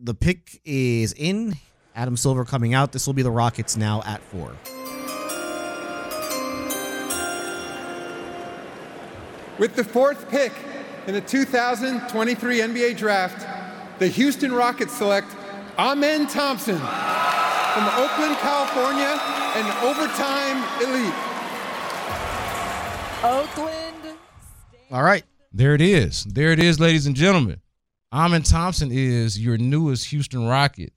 the pick is in. Adam Silver coming out. This will be the Rockets now at four. With the fourth pick in the 2023 NBA Draft, the Houston Rockets select Amen Thompson from Oakland, California, an overtime elite. Oakland. All right. There it is. There it is, ladies and gentlemen. Amen Thompson is your newest Houston Rocket.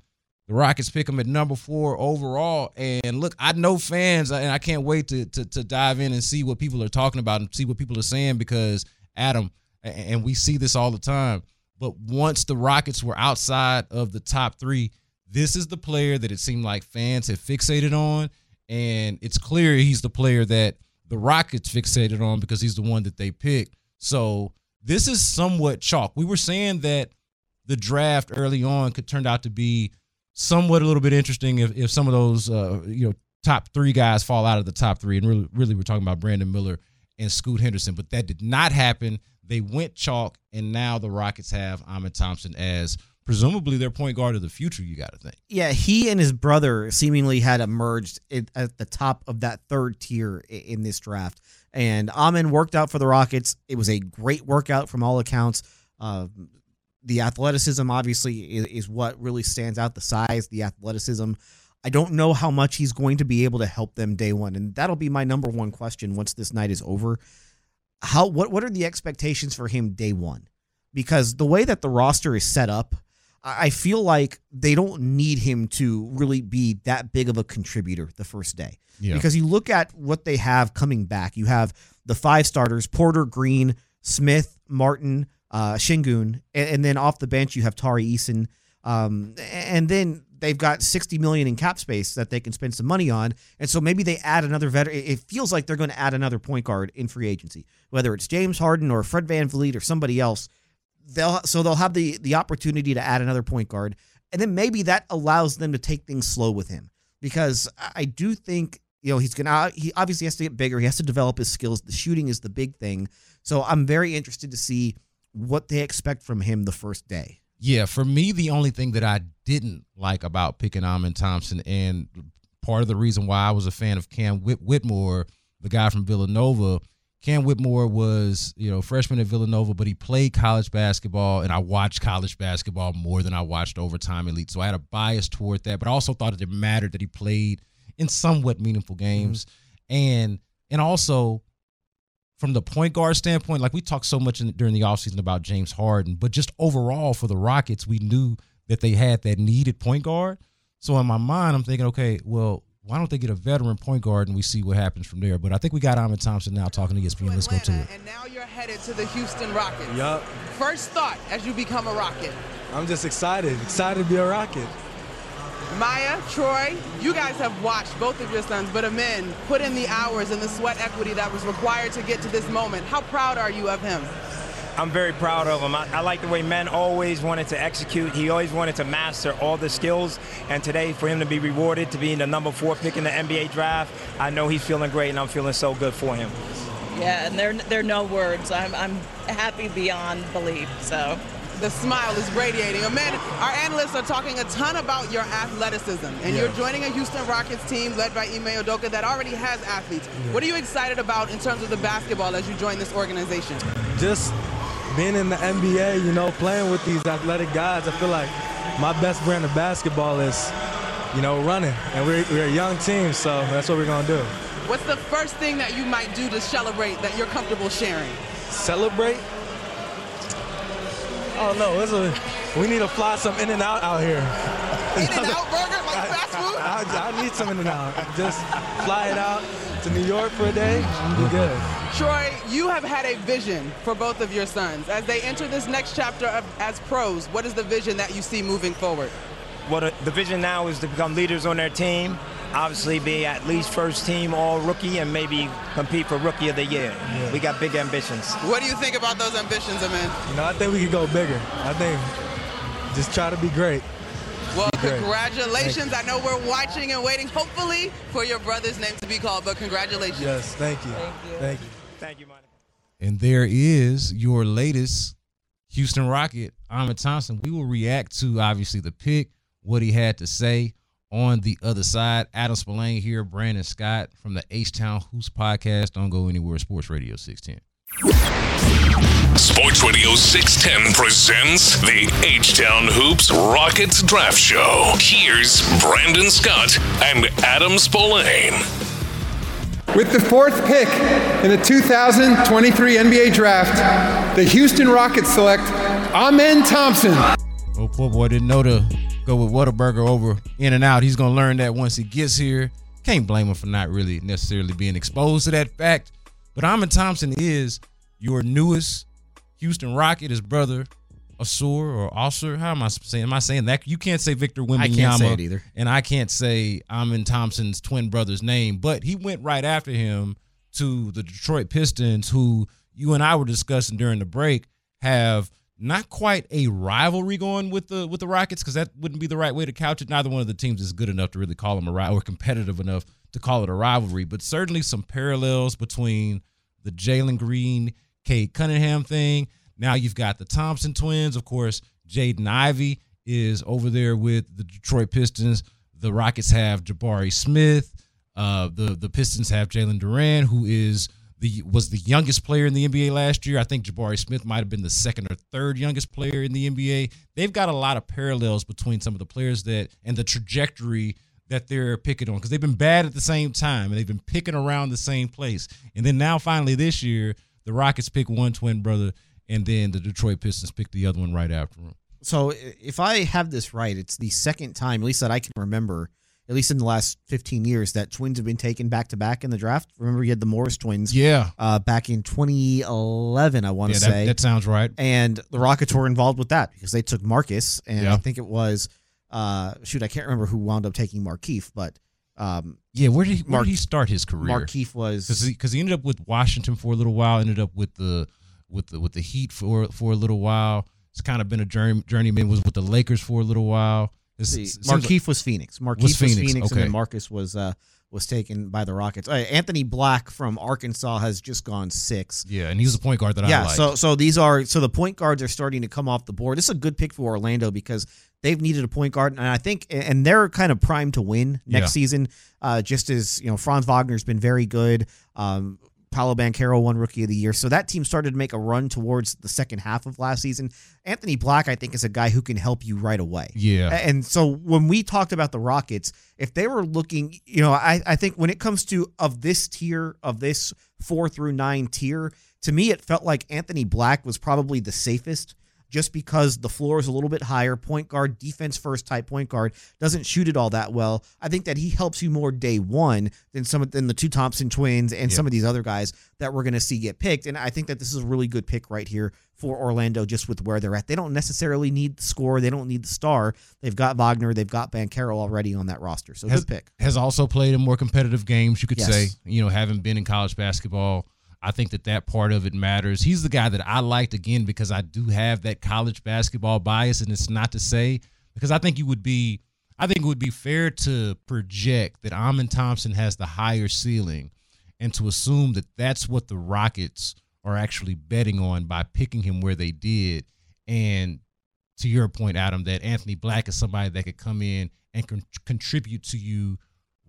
The Rockets pick him at number four overall. And look, I know fans, and I can't wait to, to, to dive in and see what people are talking about and see what people are saying because Adam, and we see this all the time. But once the Rockets were outside of the top three, this is the player that it seemed like fans had fixated on. And it's clear he's the player that the Rockets fixated on because he's the one that they picked. So this is somewhat chalk. We were saying that the draft early on could turn out to be somewhat a little bit interesting if, if some of those uh, you know top three guys fall out of the top three, and really, really we're talking about Brandon Miller and Scoot Henderson, but that did not happen. They went chalk, and now the Rockets have Amen Thompson as presumably their point guard of the future. You got to think. Yeah, he and his brother seemingly had emerged at the top of that third tier in this draft. And Amen worked out for the Rockets. It was a great workout from all accounts. Uh, the athleticism, obviously, is, is, what really stands out. The size, the athleticism. I don't know how much he's going to be able to help them day one, and that'll be my number one question once this night is over. How what what are the expectations for him day one? Because the way that the roster is set up, I feel like they don't need him to really be that big of a contributor the first day. Yeah. Because you look at what they have coming back. You have the five starters Porter, Green, Smith, Martin, uh, Sengun, and, and, then off the bench you have Tari Eason. Um, and then they've got 60 million in cap space that they can spend some money on. And so maybe they add another veteran. It feels like they're going to add another point guard in free agency, whether it's James Harden or Fred Van VanVleet or somebody else they'll so they'll have the the opportunity to add another point guard, and then maybe that allows them to take things slow with him because I do think you know he's gonna he obviously has to get bigger. He has to develop his skills. The shooting is the big thing. So I'm very interested to see what they expect from him the first day. Yeah, for me, the only thing that I didn't like about picking Amen Thompson, and part of the reason why I was a fan of Cam Whit- Whitmore, the guy from Villanova, Cam Whitmore was, you know, freshman at Villanova, but he played college basketball, and I watched college basketball more than I watched overtime elite. So I had a bias toward that, but I also thought it mattered that he played in somewhat meaningful games, mm-hmm. and and also from the point guard standpoint, like we talked so much in, during the offseason about James Harden, but just overall for the Rockets, we knew that they had that needed point guard. So in my mind, I'm thinking, okay, well, why don't they get a veteran point guard and we see what happens from there? But I think we got Amen Thompson now talking to ESPN. Let's go to it. And now you're headed to the Houston Rockets. Yup. First thought as you become a Rocket. I'm just excited, excited to be a Rocket. Maya, Troy, you guys have watched both of your sons, but Amen put in the hours and the sweat equity that was required to get to this moment. How proud are you of him? I'm very proud of him. I, I, like the way men always wanted to execute. He always wanted to master all the skills. And today, for him to be rewarded to being the number four pick in the NBA draft, I know he's feeling great, and I'm feeling so good for him. Yeah, and there, there are no words. I'm, I'm happy beyond belief. So the smile is radiating. Amen. Our analysts are talking a ton about your athleticism, and yeah. you're joining a Houston Rockets team led by Ime Udoka that already has athletes. Yeah. What are you excited about in terms of the basketball as you join this organization? Just being in the NBA, you know, playing with these athletic guys, I feel like my best brand of basketball is, you know, running. And we're, we're a young team, so that's what we're going to do. What's the first thing that you might do to celebrate that you're comfortable sharing? Celebrate? Oh no, a, we need to fly some In and Out out here. In and Out burger, like fast food? I, I, I need some In and Out. Just fly it out to New York for a day and be good. Troy, you have had a vision for both of your sons. As they enter this next chapter of, as pros, what is the vision that you see moving forward? Well, the, the vision now is to become leaders on their team, obviously be at least first team all rookie and maybe compete for rookie of the year. We got big ambitions. What do you think about those ambitions, Amen? You know, I think we could go bigger. I think just try to be great. Well, congratulations. I know we're watching and waiting, hopefully, for your brother's name to be called, but congratulations. Yes, thank you. Thank you. Thank you. Thank you, Monica. And there is your latest Houston Rocket, Amen Thompson. We will react to obviously the pick, what he had to say on the other side. Adam Spolane here, Brandon Scott from the H Town Hoops podcast. Don't go anywhere. Sports Radio 610. Sports Radio 610 presents the H Town Hoops Rockets Draft Show. Here's Brandon Scott and Adam Spolane. With the fourth pick in the 2023 NBA Draft, the Houston Rockets select Amen Thompson. Oh, poor boy didn't know to go with Whataburger over In and Out. He's going to learn that once he gets here. Can't blame him for not really necessarily being exposed to that fact. But Amen Thompson is your newest Houston Rocket. His brother, Asur or Asur. How am I saying? Am I saying that? You can't say Victor Wembanyama. I can't say it either. And I can't say Amen Thompson's twin brother's name. But he went right after him to the Detroit Pistons, who you and I were discussing during the break, have not quite a rivalry going with the with the Rockets because that wouldn't be the right way to couch it. Neither one of the teams is good enough to really call them a rival or competitive enough to call it a rivalry, but certainly some parallels between the Jalen Green, Cade Cunningham thing. Now you've got the Thompson twins, of course. Jaden Ivey is over there with the Detroit Pistons. The Rockets have Jabari Smith. Uh, the the Pistons have Jalen Duren, who is the was the youngest player in the NBA last year. I think Jabari Smith might have been the second or third youngest player in the NBA. They've got a lot of parallels between some of the players that and the trajectory that they're picking on because they've been bad at the same time and they've been picking around the same place. And then now finally this year, the Rockets pick one twin brother, and then the Detroit Pistons pick the other one right after him. So if I have this right, it's the second time, at least that I can remember, at least in the last 15 years, that twins have been taken back to back in the draft. Remember, you had the Morris twins Yeah, uh, back in 2011, I want to that, say. that sounds right. and the Rockets were involved with that because they took Marcus, and Yeah. I think it was, uh, shoot, I can't remember who wound up taking Markieff, but um, Yeah, where did he, where Mark- did he start his career? Markieff was. because he, he ended up with Washington for a little while, ended up with the with the with the Heat for for a little while. It's kind of been a journey, journeyman. Was with the Lakers for a little while. It's, See, it seems like- Markieff was Phoenix. Markieff Was was Phoenix, Phoenix, okay. and then Marcus was uh, was taken by the Rockets. Uh, Anthony Black from Arkansas has just gone six. yeah, and he's the point guard that I yeah, like. so so these are so the point guards are starting to come off the board. This is a good pick for Orlando because they've needed a point guard, and I think and they're kind of primed to win next Yeah. season. Uh, just as you know, Franz Wagner's been very good. Um, Paolo Banchero won Rookie of the Year, so that team started to make a run towards the second half of last season. Anthony Black, I think, is a guy who can help you right away. yeah, And so when we talked about the Rockets, if they were looking, you know, I, I think when it comes to of this tier, of this four through nine tier, to me, it felt like Anthony Black was probably the safest just because the floor is a little bit higher. Point guard, defense first type point guard, doesn't shoot it all that well. I think that he helps you more day one than some of than the two Thompson twins and Yeah. some of these other guys that we're going to see get picked. And I think that this is a really good pick right here for Orlando, just with where they're at. They don't necessarily need the score. They don't need the star. They've got Wagner. They've got Banchero already on that roster. So Has- good pick. has also played in more competitive games. You could Yes. say, you know, having been in college basketball, I think that that part of it matters. He's the guy that I liked again because I do have that college basketball bias, and it's not to say because I think you would be, I think it would be fair to project that Amen Thompson has the higher ceiling, and to assume that that's what the Rockets are actually betting on by picking him where they did, and to your point, Adam, that Anthony Black is somebody that could come in and con- contribute to you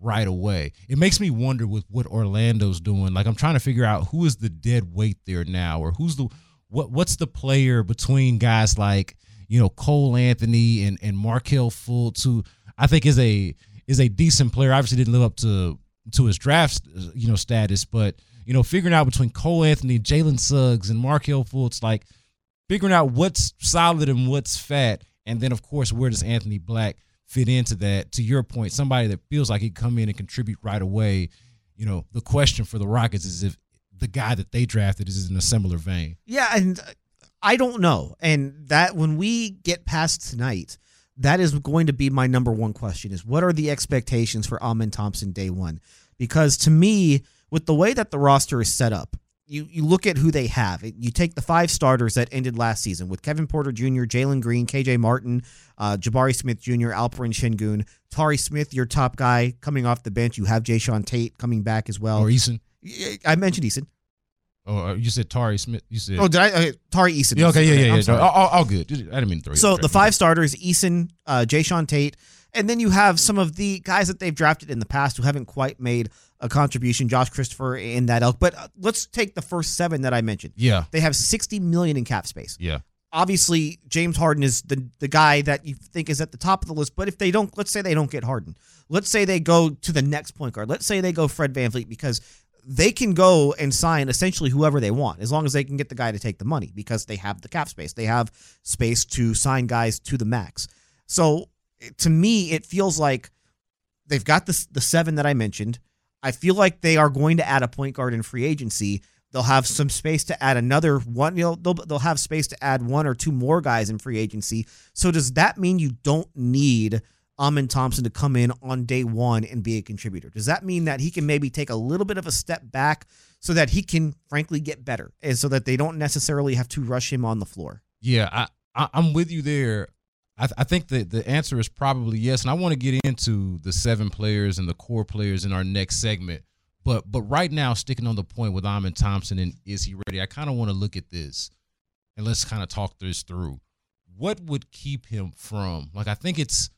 right away. It makes me wonder with what Orlando's doing. Like I'm trying to figure out who is the dead weight there now, or who's the what what's the player between guys like you know Cole Anthony and and Markelle Fultz, who I think is a is a decent player. Obviously didn't live up to to his draft you know status, but you know figuring out between Cole Anthony, Jalen Suggs, and Markelle Fultz, like figuring out what's solid and what's fat, and then of course where does Anthony Black fit into that? To your point, somebody that feels like he come in and contribute right away. You know, the question for the Rockets is if the guy that they drafted is in a similar vein. Yeah, and uh, I don't know. And that when we get past tonight, that is going to be my number one question is what are the expectations for Amen Thompson day one? Because to me, with the way that the roster is set up, you, you look at who they have. You take the five starters that ended last season with Kevin Porter Jr., Jalen Green, KJ Martin, uh, Jabari Smith Jr., Alperen Sengun, Tari Smith, your top guy coming off the bench. You have Jae'Sean Tate coming back as well. Or Eason. I mentioned Eason. Oh, uh, you said Tari Smith. You said. Oh, did I? Okay, Tari Eason. Yeah, okay, yeah, yeah, yeah. I'm all, all good. I didn't mean to throw So the five starters: Eason, uh, Jae'Sean Tate, and then you have some of the guys that they've drafted in the past who haven't quite made a contribution. Josh Christopher in that elk. But uh, let's take the first seven that I mentioned. Yeah. They have sixty million in cap space. Yeah. Obviously, James Harden is the the guy that you think is at the top of the list. But if they don't, let's say they don't get Harden. Let's say they go to the next point guard. Let's say they go Fred VanVleet because they can go and sign essentially whoever they want as long as they can get the guy to take the money because they have the cap space. They have space to sign guys to the max. So to me, it feels like they've got the, the seven that I mentioned. I feel like they are going to add a point guard in free agency. They'll have some space to add another one. You know, they'll, they'll have space to add one or two more guys in free agency. So does that mean you don't need Amen Thompson to come in on day one and be a contributor? Does that mean that he can maybe take a little bit of a step back so that he can frankly get better and so that they don't necessarily have to rush him on the floor? Yeah, I, I I'm with you there. I, th- I think the the answer is probably yes, and I want to get into the seven players and the core players in our next segment. But but right now, sticking on the point with Amen Thompson and is he ready? I kind of want to look at this and let's kind of talk this through. What would keep him from like? I think it's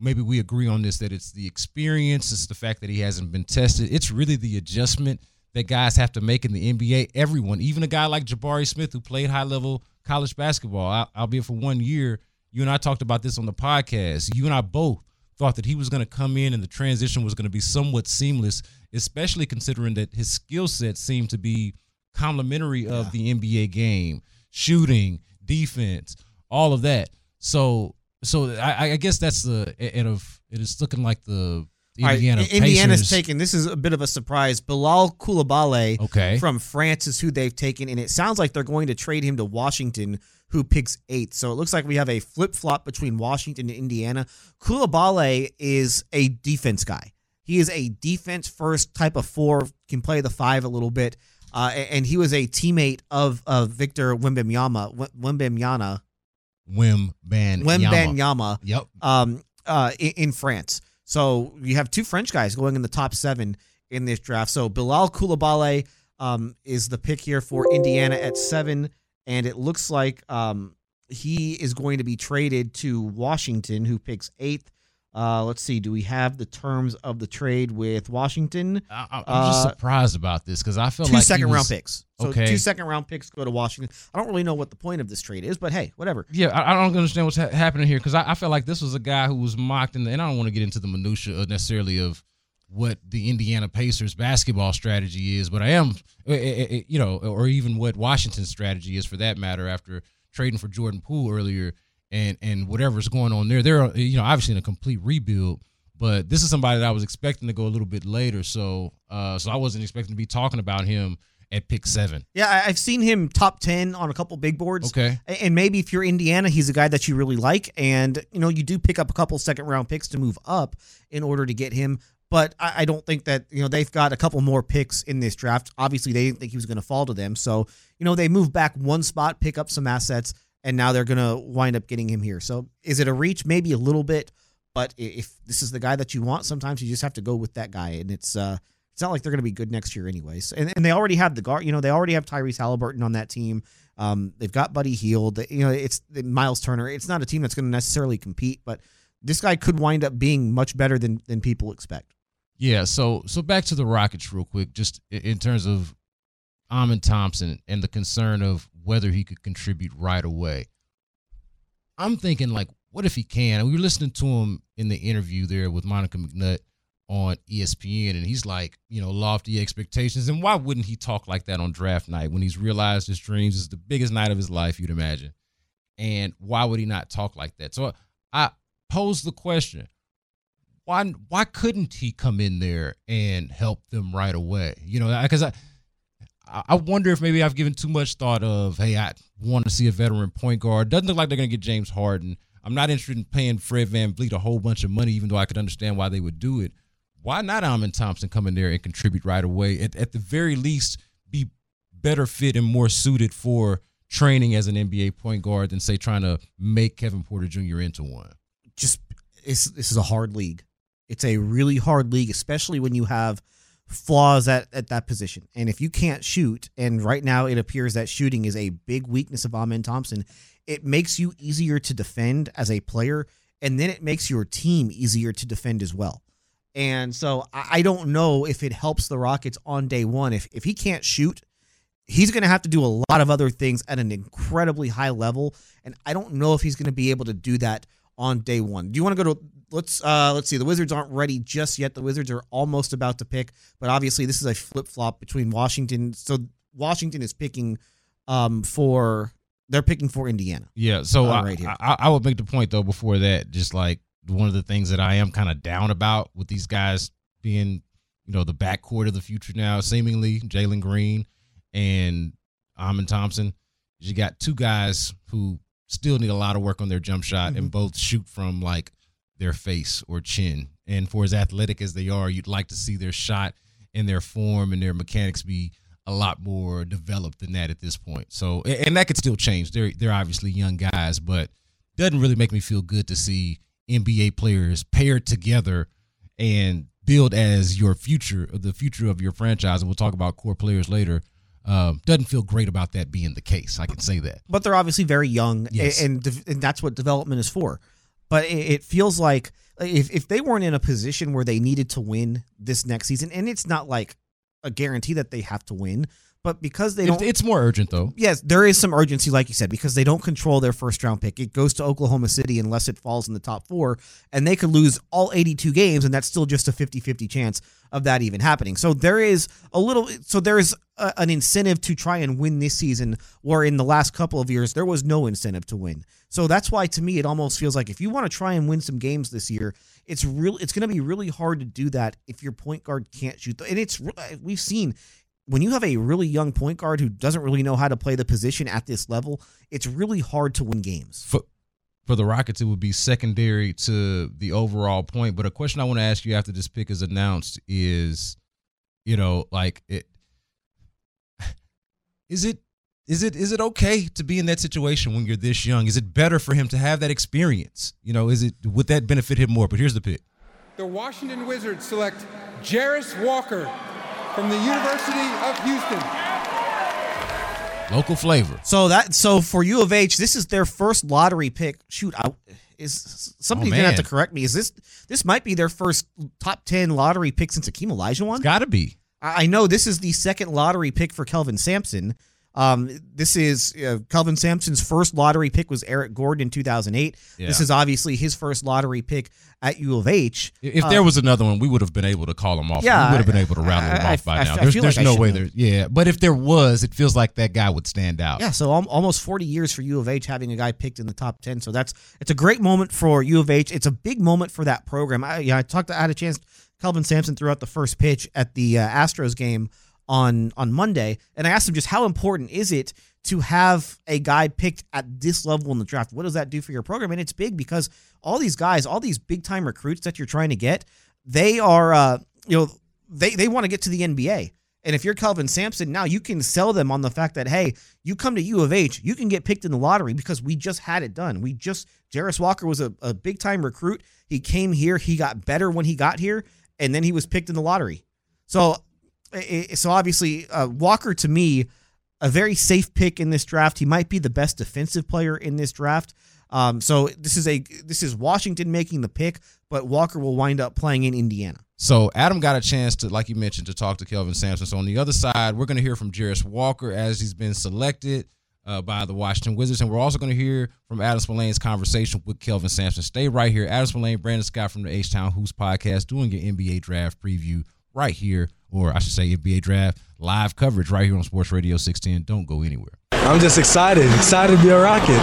maybe we agree on this that it's the experience, it's the fact that he hasn't been tested. It's really the adjustment that guys have to make in the NBA. Everyone, even a guy like Jabari Smith who played high level college basketball, al- albeit for one year. You and I talked about this on the podcast. You and I both thought that he was going to come in and the transition was going to be somewhat seamless, especially considering that his skill set seemed to be complementary of the NBA game, shooting, defense, all of that. So, so I, I guess that's the and of it is looking like the Right, Indiana I- Indiana's Pacers. taken. This is a bit of a surprise. Bilal Coulibaly Okay. from France is who they've taken, and it sounds like they're going to trade him to Washington, who picks eighth. So it looks like we have a flip flop between Washington and Indiana. Coulibaly is a defense guy. He is a defense first type of four, can play the five a little bit, uh, and he was a teammate of of Victor Wembanyama. Wembanyama. Wim Ban Wembanyama. Yep. Um, uh, in, in France. So you have two French guys going in the top seven in this draft. So Bilal Coulibaly um, is the pick here for Indiana at seven, and it looks like um, he is going to be traded to Washington, who picks eighth. Uh, let's see. Do we have the terms of the trade with Washington? I, I'm just Uh, surprised about this because I feel two like he second was- round picks. So okay. two second round picks go to Washington. I don't really know what the point of this trade is, but hey, whatever. Yeah, I, I don't understand what's ha- happening here because I, I feel like this was a guy who was mocked, in the, and I don't want to get into the minutia necessarily of what the Indiana Pacers basketball strategy is, but I am, eh, eh, eh, you know, or even what Washington's strategy is for that matter. After trading for Jordan Poole earlier, and and whatever's going on there, they're you know obviously in a complete rebuild. But this is somebody that I was expecting to go a little bit later, so uh, so I wasn't expecting to be talking about him at pick seven. Yeah, I've seen him top ten on a couple big boards. Okay. And maybe if you're Indiana, he's a guy that you really like, and you know you do pick up a couple second round picks to move up in order to get him. But I, I don't think that you know they've got a couple more picks in this draft. Obviously, they didn't think he was going to fall to them, so you know they move back one spot, pick up some assets, and now they're going to wind up getting him here. So is it a reach? Maybe a little bit, but if this is the guy that you want, sometimes you just have to go with that guy, and it's uh it's not like they're going to be good next year anyways. And, and they already have the guard, you know, they already have Tyrese Haliburton on that team. Um, they've got Buddy Hield. You know, it's Myles Turner. It's not a team that's going to necessarily compete, but this guy could wind up being much better than than people expect. Yeah, so so back to the Rockets real quick, just in terms of Amen Thompson and the concern of whether he could contribute right away. I'm thinking like, what if he can? We were listening to him in the interview there with Monica McNutt on ESPN, and he's like, you know, lofty expectations. And why wouldn't he talk like that on draft night when he's realized his dreams is the biggest night of his life, you'd imagine? And why would he not talk like that? So I posed the question why why couldn't he come in there and help them right away? You know, because I I wonder if maybe I've given too much thought of, hey, I want to see a veteran point guard. Doesn't look like they're going to get James Harden. I'm not interested in paying Fred VanVleet a whole bunch of money, even though I could understand why they would do it. Why not Amen Thompson come in there and contribute right away? At, at the very least, be better fit and more suited for training as an NBA point guard than, say, trying to make Kevin Porter Jr. into one. just this is a hard league. It's a really hard league, especially when you have flaws at, at that position. And if you can't shoot, and right now it appears that shooting is a big weakness of Amen Thompson, it makes you easier to defend as a player, and then it makes your team easier to defend as well. And so I I don't know if it helps the Rockets on day one. If if he can't shoot, he's going to have to do a lot of other things at an incredibly high level, and I don't know if he's going to be able to do that on day one. Do you want to go to let's uh let's see. The Wizards aren't ready just yet. The Wizards are almost about to pick, but obviously this is a flip flop between Washington. So Washington is picking um for they're picking for Indiana. Yeah, so Uh, I, right here. I, I would make the point though before that, just like one of the things that I am kind of down about with these guys being, you know, the backcourt of the future now, seemingly Jalen Green and Amen Thompson. You got two guys who still need a lot of work on their jump shot and both shoot from like their face or chin. And for as athletic as they are, you'd like to see their shot and their form and their mechanics be a lot more developed than that at this point. So, and that could still change. They're they're obviously young guys, but doesn't really make me feel good to see NBA players paired together and build as your future, the future of your franchise. And we'll talk about core players later. Um, doesn't feel great about that being the case. I can say that. but they're obviously very young, Yes. and and, and that's what development is for. But it, it feels like if if they weren't in a position where they needed to win this next season, and it's not like a guarantee that they have to win, but because they don't, it's more urgent though. yes, there is some urgency, like you said, because they don't control their first round pick. It goes to Oklahoma City unless it falls in the top four, and they could lose all 82 games, and that's still just a 50 50 chance of that even happening. So there is a little, so there is a, an incentive to try and win this season, where in the last couple of years, there was no incentive to win. So that's why, to me, it almost feels like if you want to try and win some games this year, it's real. It's going to be really hard to do that if your point guard can't shoot. And it's uh, we've seen when you have a really young point guard who doesn't really know how to play the position at this level, it's really hard to win games. For for the Rockets, it would be secondary to the overall point. But a question I want to ask you after this pick is announced is, you know, like it is it is it is it okay to be in that situation when you're this young? Is it better for him to have that experience? You know, is it would that benefit him more? But here's the pick. The Washington Wizards select Jarace Walker from the University of Houston. Local flavor. So that so for U of H, this is their first lottery pick. Shoot, I, is somebody's Oh, gonna have to correct me. Is this this might be their first top ten lottery pick since Akeem Olajuwon? Got to be. I I know this is the second lottery pick for Kelvin Sampson. Um, this is uh, Kelvin Sampson's first lottery pick was Eric Gordon in 2008. This is obviously his first lottery pick at U of H. If there was another one, we would have been able to call him off. Yeah, we would have been able to rattle him I- off by I- now. There's, there's like no way there. Yeah, but if there was, it feels like that guy would stand out. Yeah, so al- almost 40 years for U of H having a guy picked in the top 10. So that's it's a great moment for U of H. It's a big moment for that program. I, yeah, I talked. I had a chance. Kelvin Sampson threw out the first pitch at the uh, Astros game on on Monday, and I asked him just how important is it to have a guy picked at this level in the draft? What does that do for your program? And it's big because all these guys, all these big time recruits that you're trying to get, they are uh, you know they they want to get to the NBA. And if you're Kelvin Sampson, now you can sell them on the fact that hey, you come to U of H, you can get picked in the lottery because we just had it done. We just Jarace Walker was a, a big time recruit. He came here, he got better when he got here, and then he was picked in the lottery. So, so obviously uh, Walker to me, a very safe pick in this draft. He might be the best defensive player in this draft. Um, so this is a this is Washington making the pick, but Walker will wind up playing in Indiana. So Adam got a chance to, like you mentioned, to talk to Kelvin Sampson. So on the other side, we're going to hear from Jarace Walker as he's been selected uh, by the Washington Wizards, and we're also going to hear from Adam Spolane's conversation with Kelvin Sampson. Stay right here, Adam Spolane, Brandon Scott from the H Town Hoops podcast, doing your NBA draft preview right here, or I should say NBA draft live coverage right here on Sports Radio 610. Don't go anywhere. I'm just excited, excited to be a Rocket.